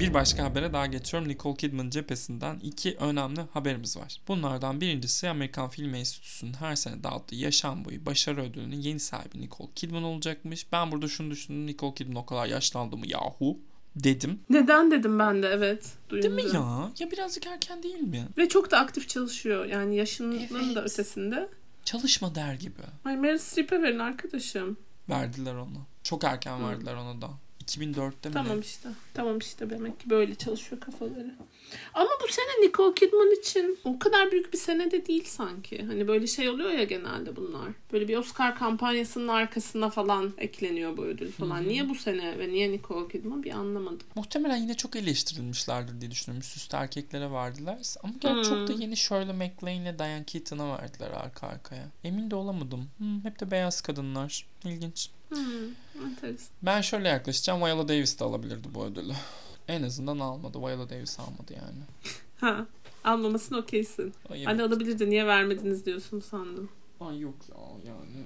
Bir başka habere daha geçiyorum. Nicole Kidman cephesinden iki önemli haberimiz var. Bunlardan birincisi Amerikan Film Enstitüsü'nün her sene dağıttığı yaşam boyu başarı ödülünün yeni sahibi Nicole Kidman olacakmış. Ben burada şunu düşündüm. Nicole Kidman o kadar yaşlandı mı yahu dedim. Neden dedim ben de evet. Değil mi duyunca. ya? Ya birazcık erken değil mi? Ve çok da aktif çalışıyor. Yani yaşının da Evet. ötesinde. Çalışma der gibi. Ay Meryl Streep'e verin arkadaşım. Verdiler ona. Çok erken Hı. verdiler ona da. 2004'te mi? Tamam işte. Tamam işte demek ki böyle çalışıyor kafaları. Ama bu sene Nicole Kidman için o kadar büyük bir sene de değil sanki. Hani böyle şey oluyor ya genelde bunlar. Böyle bir Oscar kampanyasının arkasına falan ekleniyor bu ödül falan. Hı hı. Niye bu sene ve niye Nicole Kidman bir anlamadım. Muhtemelen yine çok eleştirilmişlerdir diye düşünüyorum. Üst üste erkeklere verdiler. Ama gel çok da Hmm. yeni Shirley MacLaine ile Diane Keaton'a verdiler arka arkaya. Emin de olamadım. Hmm, hep de beyaz kadınlar. İlginç. Hmm, enteresan. Ben şöyle yaklaşacağım. Viola Davis de alabilirdi bu ödülü. En azından almadı. Viola Davis almadı yani. Ha, almamasına okeysin. Ay, evet. Hani alabilirdi niye vermediniz diyorsun sandım. Ay yok ya yani.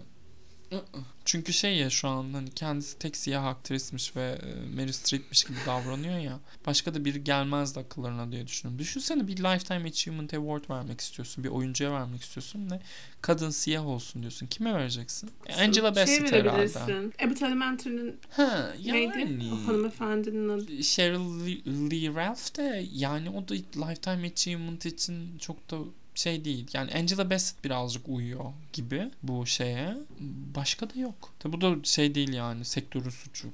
Çünkü şey ya şu an hani kendisi tek siyah aktrismiş ve e, Meryl Streep'miş gibi davranıyor ya. Başka da biri gelmezdi akıllarına diye düşünüyorum. Düşünsene bir Lifetime Achievement Award vermek istiyorsun. Bir oyuncuya vermek istiyorsun ve kadın siyah olsun diyorsun. Kime vereceksin? E, Angela şey Bassett herhalde. verebilirsin. Abbott Elementary'nin Ha neydi? yani. O hanımefendinin adı. Cheryl Lee- Lee Ralph de yani o da Lifetime Achievement için çok da şey değil. Yani Angela Bassett birazcık uyuyor gibi bu şeye. Başka da yok. Tabi bu da şey değil yani sektörün suçu.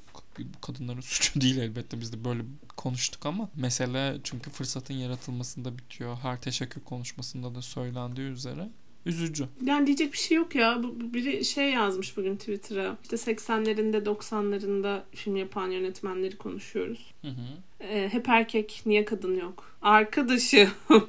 Kadınların suçu değil elbette biz de böyle konuştuk ama mesele çünkü fırsatın yaratılmasında bitiyor. Her teşekkür konuşmasında da söylendiği üzere. Üzücü. Yani diyecek bir şey yok ya. Biri şey yazmış bugün Twitter'a. İşte 80'lerinde 90'larında film yapan yönetmenleri konuşuyoruz. Hı hı. Ee, hep erkek niye kadın yok? Arkadaşım.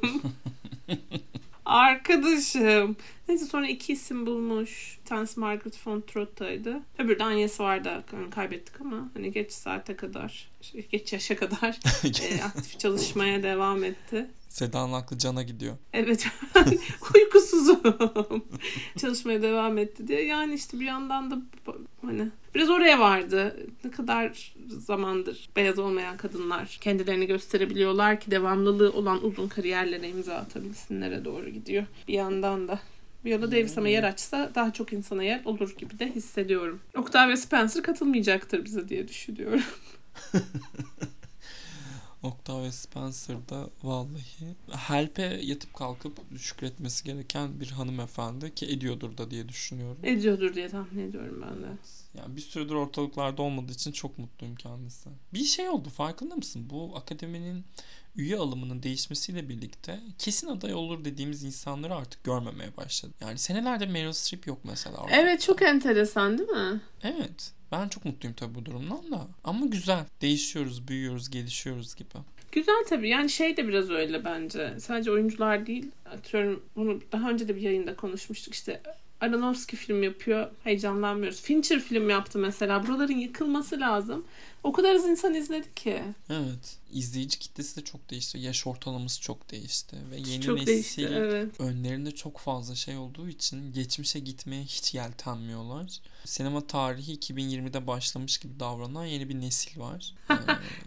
Arkadaşım. Neyse sonra iki isim bulmuş. Bir tanesi Margaret von Trotta'ydı. Öbürü de Agnes Varda. Yani kaybettik ama hani geç saate kadar, şey, geç yaşa kadar e, aktif çalışmaya devam etti. Seda'nın aklı cana gidiyor. Evet ben uykusuzum. Çalışmaya devam etti diye. Yani işte bir yandan da hani biraz oraya vardı. Ne kadar zamandır beyaz olmayan kadınlar kendilerini gösterebiliyorlar ki devamlılığı olan uzun kariyerlere imza atabilsinlere doğru gidiyor. Bir yandan da. Viola Davis ama yer açsa daha çok insana yer olur gibi de hissediyorum. Octavia Spencer katılmayacaktır bize diye düşünüyorum. Octavia Spencer da vallahi Help'e yatıp kalkıp şükretmesi gereken bir hanımefendi ki ediyordur da diye düşünüyorum. Ediyordur diye tahmin ediyorum ben de. Yani bir süredir ortalıklarda olmadığı için çok mutluyum kendisi. Bir şey oldu farkında mısın? Bu akademinin üye alımının değişmesiyle birlikte kesin aday olur dediğimiz insanları artık görmemeye başladı. Yani senelerde Meryl Streep yok mesela. orada. Evet çok enteresan değil mi? Evet. Ben çok mutluyum tabii bu durumdan da. Ama güzel. Değişiyoruz, büyüyoruz, gelişiyoruz gibi. Güzel tabii. Yani şey de biraz öyle bence. Sadece oyuncular değil. Atıyorum bunu daha önce de bir yayında konuşmuştuk. İşte Aronofsky film yapıyor. Heyecanlanmıyoruz. Fincher film yaptı mesela. Buraların yıkılması lazım. O kadar az insan izledi ki. Evet. İzleyici kitlesi de çok değişti. Yaş ortalaması çok değişti. Ve yeni çok nesil değişti. Evet. önlerinde çok fazla şey olduğu için geçmişe gitmeye hiç yeltenmiyorlar. Sinema tarihi 2020'de başlamış gibi davranan yeni bir nesil var.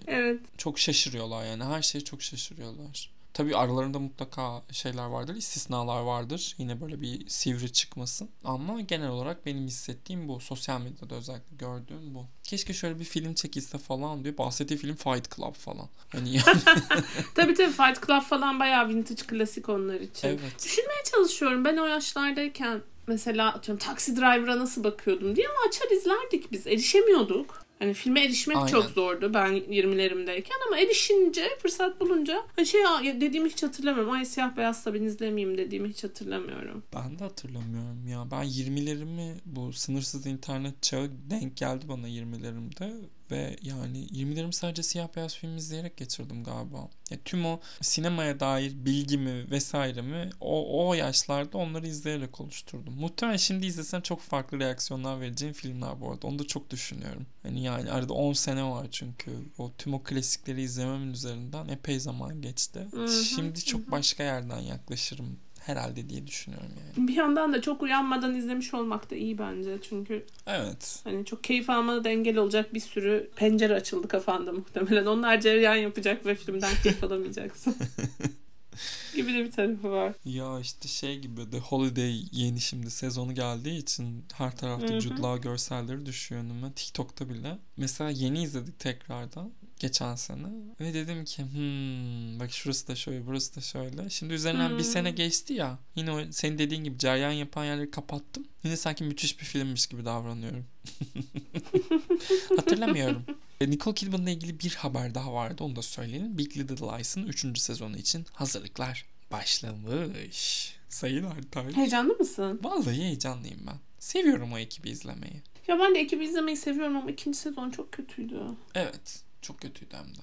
Ee, Evet. çok şaşırıyorlar yani. Her şeye çok şaşırıyorlar. Tabii aralarında mutlaka şeyler vardır, istisnalar vardır. Yine böyle bir sivri çıkmasın. Ama genel olarak benim hissettiğim bu. Sosyal medyada özellikle gördüğüm bu. Keşke şöyle bir film çekilse falan diyor. Bahsettiği film Fight Club falan. Hani yani, Tabii tabii Fight Club falan bayağı vintage klasik onlar için. evet. Düşünmeye çalışıyorum. Ben o yaşlardayken mesela atıyorum Taxi Driver'a nasıl bakıyordum diye ama açar izlerdik biz. Erişemiyorduk. Hani filme erişmek Aynen. çok zordu ben 20'lerimdeyken ama erişince fırsat bulunca hani şey dediğimi hiç hatırlamıyorum. Ay siyah beyazsa ben izlemeyeyim dediğimi hiç hatırlamıyorum. Ben de hatırlamıyorum ya. Ben 20'lerimi bu sınırsız internet çağı denk geldi bana 20'lerimde ve yani 20'lerimi sadece siyah beyaz film izleyerek geçirdim galiba. Ya tüm o sinemaya dair bilgimi vesairemi o, o yaşlarda onları izleyerek oluşturdum. Muhtemelen şimdi izlesem çok farklı reaksiyonlar vereceğim filmler bu arada. Onu da çok düşünüyorum. Hani yani arada 10 sene var çünkü. O tüm o klasikleri izlememin üzerinden epey zaman geçti. Şimdi çok başka yerden yaklaşırım herhalde diye düşünüyorum yani. Bir yandan da çok uyanmadan izlemiş olmak da iyi bence. Çünkü Evet. hani çok keyif almana da engel olacak bir sürü pencere açıldı kafanda muhtemelen. Onlar cereyan yapacak ve filmden keyif alamayacaksın. gibi de bir tarafı var. Ya işte şey gibi The Holiday yeni şimdi sezonu geldiği için her tarafta. Jude Law görselleri düşüyor önüme. TikTok'ta bile. Mesela yeni izledik tekrardan geçen sene ve dedim ki hmm, bak şurası da şöyle burası da şöyle. Şimdi üzerinden bir Hmm. sene geçti ya yine o senin dediğin gibi ceryan yapan yerleri kapattım. Yine sanki müthiş bir filmmiş gibi davranıyorum. Hatırlamıyorum. E, Nicole Kidman'la ilgili bir haber daha vardı onu da söyleyelim. Big Little Lies'ın 3. sezonu için hazırlıklar başlamış. Sayın Artay. Heyecanlı mısın? Vallahi heyecanlıyım ben. Seviyorum o ekibi izlemeyi. Ya ben de ekibi izlemeyi seviyorum ama ikinci sezon çok kötüydü. Evet. Çok kötüydü hem de.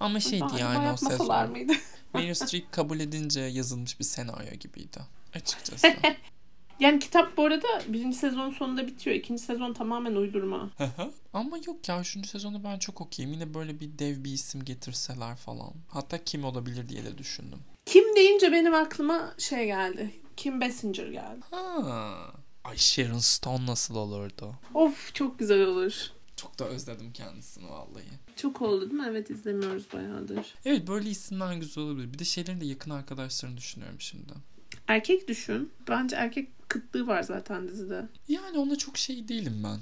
Ama şeydi Acaba yani o sezon. mıydı? Meryl Streep kabul edince yazılmış bir senaryo gibiydi. Açıkçası. Yani kitap bu arada birinci sezon sonunda bitiyor. İkinci sezon tamamen uydurma. Ama yok ya üçüncü sezonu ben çok okeyim. Yine böyle bir dev bir isim getirseler falan. Hatta kim olabilir diye de düşündüm. Kim deyince benim aklıma şey geldi. Kim Basinger geldi. Ha. Ay Sharon Stone nasıl olurdu? Of çok güzel olur. Çok da özledim kendisini vallahi. Çok oldu değil mi? Evet izlemiyoruz bayağıdır. Evet böyle isimler güzel olabilir. Bir de şeylerin de yakın arkadaşlarını düşünüyorum şimdi. Erkek düşün. Bence erkek kıtlığı var zaten dizide. Yani ona çok şey değilim ben.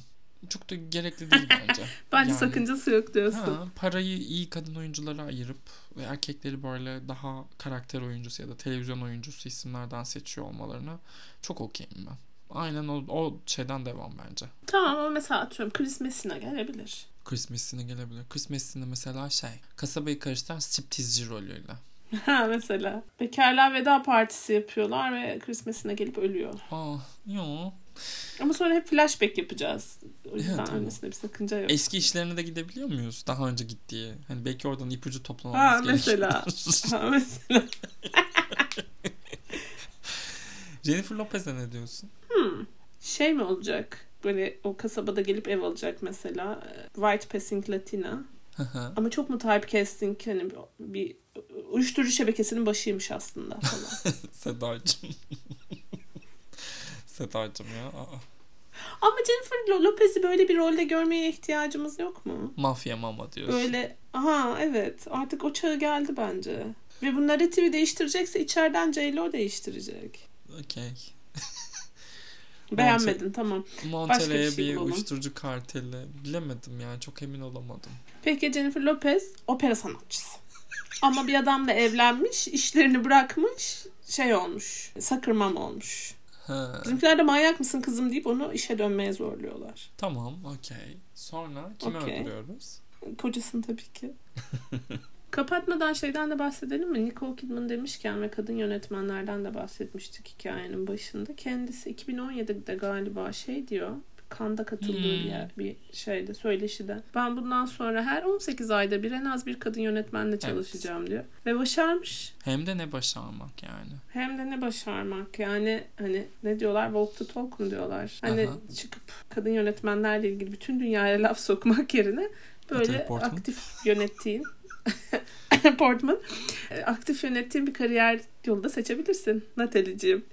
Çok da gerekli değil bence. Bence Yani- sakıncası yok diyorsun. Ha, parayı iyi kadın oyunculara ayırıp ve erkekleri böyle daha karakter oyuncusu ya da televizyon oyuncusu isimlerden seçiyor olmalarına çok okeyim ben. Aynen o, o şeyden devam bence. Tamam ama mesela atıyorum Chris Messina gelebilir. Chris Messina gelebilir. Chris Messina mesela şey kasabayı karıştıran striptizci rolüyle. Ha mesela. Bekarlığa veda partisi yapıyorlar ve Chris Messina gelip ölüyor. Aa, yo. Ama sonra hep flashback yapacağız. O yüzden Evet, ölmesinde bir sakınca yok. Eski işlerine de gidebiliyor muyuz? Daha önce gittiği. Hani belki oradan ipucu Ha toplamamız mesela. gerekiyor. ha mesela. Jennifer Lopez'e ne diyorsun? Şey mi olacak? Böyle o kasabada gelip ev alacak mesela. White Passing Latina. Ama çok mu typecasting hani bir uyuşturucu şebekesinin başıymış aslında falan. Sedacığım. Sedacığım ya. Aa. Ama Jennifer Lo- Lopez'i böyle bir rolde görmeye ihtiyacımız yok mu? Mafya mama diyorsun. Böyle aha evet artık o çağı geldi bence. Ve bu narratifi değiştirecekse içeriden J-Lo değiştirecek. Okey. Beğenmedin tamam. Monterey'e bir şey bir, uyuşturucu karteli. Bilemedim yani çok emin olamadım. Peki Jennifer Lopez opera sanatçısı. Ama bir adamla evlenmiş, işlerini bırakmış, şey olmuş, sakırmam olmuş. Ha. Bizimkiler de manyak mısın kızım deyip onu işe dönmeye zorluyorlar. Tamam okey. Sonra kimi Okey. öldürüyoruz? Kocasını tabii ki. Kapatmadan şeyden de bahsedelim mi? Nicole Kidman demişken ve kadın yönetmenlerden de bahsetmiştik hikayenin başında. Kendisi 2017'de galiba şey diyor. Kanda katıldığı Hmm. bir, yer, bir şeyde söyleşide. Ben bundan sonra her 18 ayda bir en az bir kadın yönetmenle çalışacağım diyor. Ve başarmış. Hem de ne başarmak yani. Hem de ne başarmak yani hani ne diyorlar walk the talk mu diyorlar. Hani Aha. çıkıp kadın yönetmenlerle ilgili bütün dünyaya laf sokmak yerine böyle aktif yönettiğin Portman e, aktif yönettiğin bir kariyer yolu da seçebilirsin Natalie'ciğim.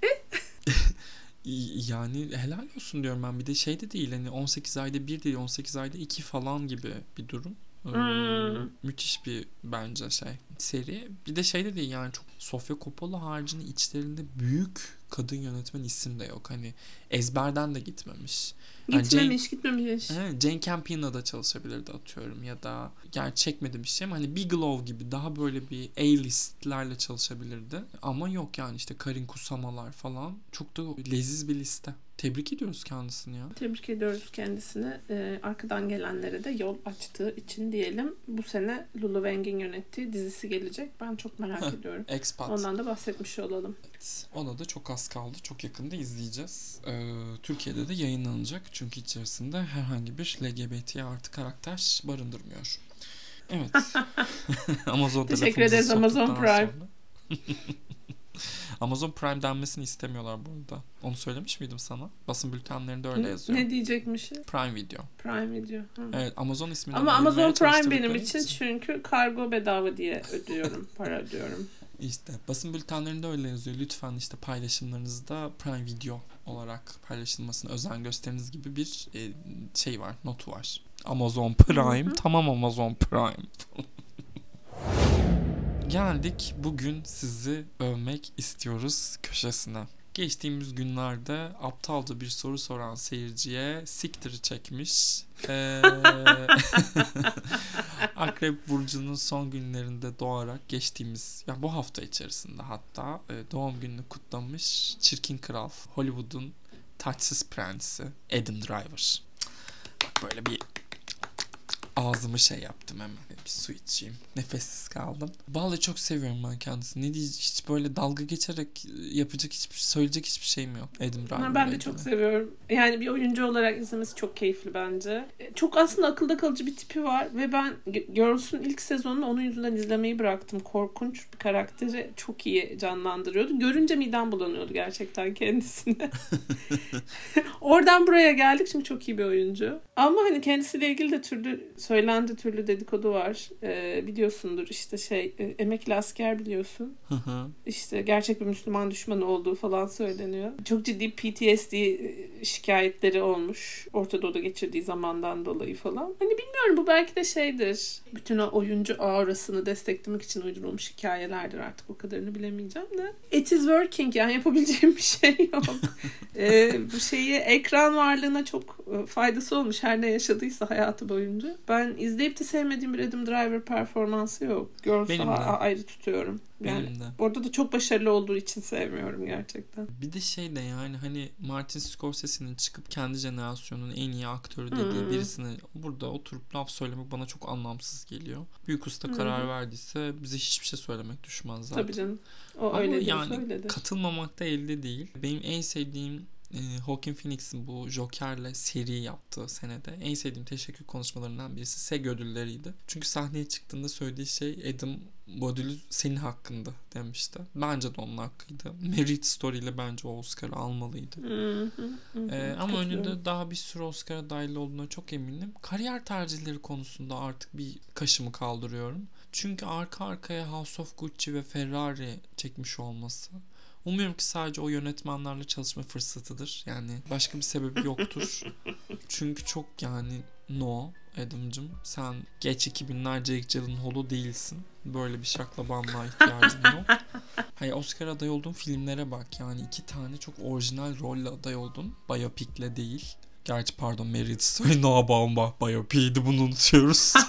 Y- Yani helal olsun diyorum ben. Bir de şey de değil hani 18 ayda bir değil 18 ayda iki falan gibi bir durum. Hmm. müthiş bir bence şey seri. Bir de şey de değil yani çok Sofia Coppola haricinde içlerinde büyük kadın yönetmen isim de yok. Hani ezberden de gitmemiş. Yani Gitmemiş gitmemiş. Evet, Jane Campion'la da çalışabilirdi atıyorum ya da yani çekmedi bir şey ama hani Bigelow gibi daha böyle bir A-listlerle çalışabilirdi. Ama yok yani işte Karin Kusamalar falan çok da leziz bir liste. Tebrik ediyoruz kendisini ya. Tebrik ediyoruz kendisini. Ee, arkadan gelenlere de yol açtığı için diyelim. Bu sene Lulu Wang'in yönettiği dizisi gelecek. Ben çok merak ediyorum. Expat. Ondan da bahsetmiş olalım. Evet, Ona da çok az kaldı. Çok yakında izleyeceğiz. Ee, Türkiye'de de yayınlanacak. Çünkü içerisinde herhangi bir LGBT artı karakter barındırmıyor. Evet. Amazon Teşekkür ederiz Amazon Prime. Amazon Prime denmesini istemiyorlar bu arada. Onu söylemiş miydim sana? Basın bültenlerinde öyle yazıyor. Ne diyecekmiş? Prime Video. Prime Video. Hı. Evet Amazon ismini Ama Amazon Prime benim için çünkü kargo bedava diye ödüyorum. para ödüyorum. İşte basın bültenlerinde öyle yazıyor. Lütfen işte paylaşımlarınızda Prime Video olarak paylaşılmasına özen gösteriniz gibi bir e, şey var, notu var. Amazon Prime, Hı hı. tamam Amazon Prime. Geldik bugün sizi övmek istiyoruz köşesine. Geçtiğimiz günlerde aptalca bir soru soran seyirciye siktir çekmiş. Ee, Akrep Burcu'nun son günlerinde doğarak geçtiğimiz, ya bu hafta içerisinde hatta e, doğum gününü kutlamış Çirkin Kral, Hollywood'un taçsız prensi Adam Driver. Bak böyle bir ağzımı şey yaptım hemen. Bir su içeyim. Nefessiz kaldım. Vallahi çok seviyorum ben kendisini. Ne diyeceğim hiç böyle dalga geçerek yapacak hiçbir söyleyecek hiçbir şeyim yok. Driver'la Ama ben de ilgili. çok seviyorum. Yani bir oyuncu olarak izlemesi çok keyifli bence. E, Çok aslında akılda kalıcı bir tipi var ve ben Girls'un ilk sezonunu onun yüzünden izlemeyi bıraktım. Korkunç bir karakteri çok iyi canlandırıyordu. Görünce midem bulanıyordu gerçekten kendisini. Oradan buraya geldik çünkü çok iyi bir oyuncu. Ama hani kendisiyle ilgili de türlü söylendi türlü dedikodu var. Ee, biliyorsundur işte şey e, emekli asker biliyorsun. Hı hı. İşte gerçek bir Müslüman düşmanı olduğu falan söyleniyor. Çok ciddi PTSD şikayetleri olmuş. Orta Doğu'da geçirdiği zamandan dolayı falan. Hani bilmiyorum bu belki de şeydir. Bütün o oyuncu aurasını desteklemek için uydurulmuş hikayelerdir artık o kadarını bilemeyeceğim de. It is working yani yapabileceğim bir şey yok. Ee, bu şeyi ekran varlığına çok e, faydası olmuş her ne yaşadıysa hayatı boyunca. Ben izleyip de sevmediğim bir Adam Driver performansı yok. A- ayrı tutuyorum. Yani Benim de. Orada da çok başarılı olduğu için sevmiyorum gerçekten. Bir de şey de yani hani Martin Scorsese'nin çıkıp kendi jenerasyonunun en iyi aktörü dediği Hmm. birisine burada oturup laf söylemek bana çok anlamsız geliyor. Büyük usta Hı karar verdiyse bize hiçbir şey söylemek düşmez zaten. Tabii canım. O Ama öyle yani söyledi. katılmamak da elde değil. Benim en sevdiğim e, Joaquin Phoenix'in bu Joker'le seri yaptığı senede en sevdiğim teşekkür konuşmalarından birisi SEG ödülleriydi. Çünkü sahneye çıktığında söylediği şey Adam bu ödülü senin hakkında demişti. Bence de onun hakkıydı. Merit Story ile bence o Oscar'ı almalıydı. Ee, ama önünde daha bir sürü Oscar'a dahil olduğuna çok eminim. Kariyer tercihleri konusunda artık bir kaşımı kaldırıyorum. Çünkü arka arkaya House of Gucci ve Ferrari çekmiş olması. Umuyorum ki sadece o yönetmenlerle çalışma fırsatıdır. Yani başka bir sebebi yoktur. Çünkü çok yani no Adam'cım sen geç 2000'ler Jake Gyllenhaal'u değilsin. Böyle bir şaklabanlığa ihtiyacın yok. Hayır Oscar aday olduğun filmlere bak yani iki tane çok orijinal rolle aday oldun. Biyopikle değil. Gerçi pardon Merit Story Noah Baumbach biyopiydi bunu unutuyoruz.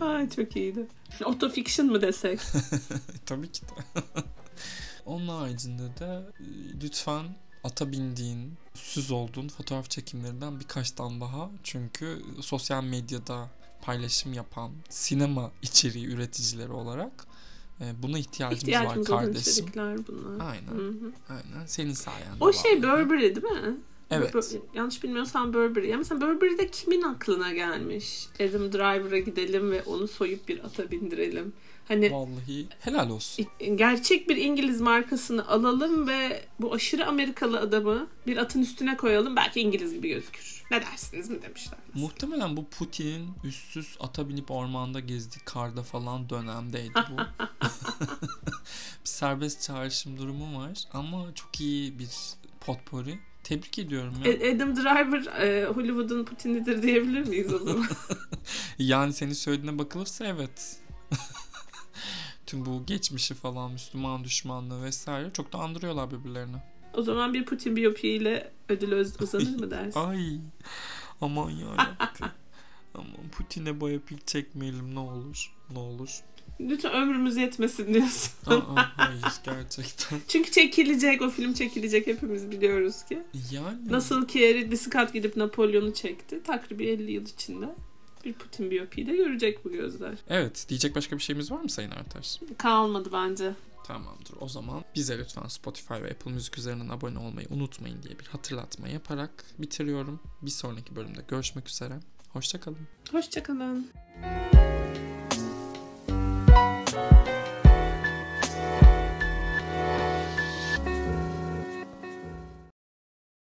Ay çok iyiydi. Autofiction mı desek? Tabii ki de. Onun haricinde de e, lütfen ata bindiğin, süz olduğun fotoğraf çekimlerinden birkaç tane daha. Çünkü sosyal medyada paylaşım yapan sinema içeriği üreticileri olarak E, buna ihtiyacımız, İhtiyacımız var kardeşim. içerikler bunlar. Aynen. Hı hı. Aynen. Senin sayende. O şey. Burberry değil mi? Evet. Bur- yanlış bilmiyorsam Burberry. Ya mesela Burberry'de kimin aklına gelmiş? Adam Driver'a gidelim ve onu soyup bir ata bindirelim. Hani Vallahi helal olsun. gerçek bir İngiliz markasını alalım ve bu aşırı Amerikalı adamı bir atın üstüne koyalım. Belki İngiliz gibi gözükür. Ne dersiniz mi demişler. Muhtemelen bu Putin'in üstsüz ata binip ormanda gezdiği karda falan dönemdeydi bu. bir serbest çağrışım durumu var ama çok iyi bir potpourri. Tebrik ediyorum ya. E- Adam Driver e, Hollywood'un Putin'idir diyebilir miyiz o zaman? Yani senin söylediğine bakılırsa evet. Tüm bu geçmişi falan Müslüman düşmanlığı vesaire çok da andırıyorlar birbirlerini. o zaman bir Putin biyopiğiyle ödül uzanır mı dersin? Ay aman yarabbim. aman Putin'e biopic çekmeyelim ne olur. Ne olur. Lütfen ömrümüz yetmesin diyorsun. Aa, hayır gerçekten. Çünkü çekilecek, o film çekilecek hepimiz biliyoruz ki. Yani Nasıl ki Ridley Scott gidip Napolyon'u çekti. Takribi 50 yıl içinde bir Putin biyopiği de görecek bu gözler. Evet diyecek başka bir şeyimiz var mı Sayın Ertaş? Kalmadı bence. Tamamdır. O zaman bize lütfen Spotify ve Apple Müzik üzerinden abone olmayı unutmayın diye bir hatırlatma yaparak bitiriyorum. Bir sonraki bölümde görüşmek üzere. Hoşçakalın. Hoşçakalın.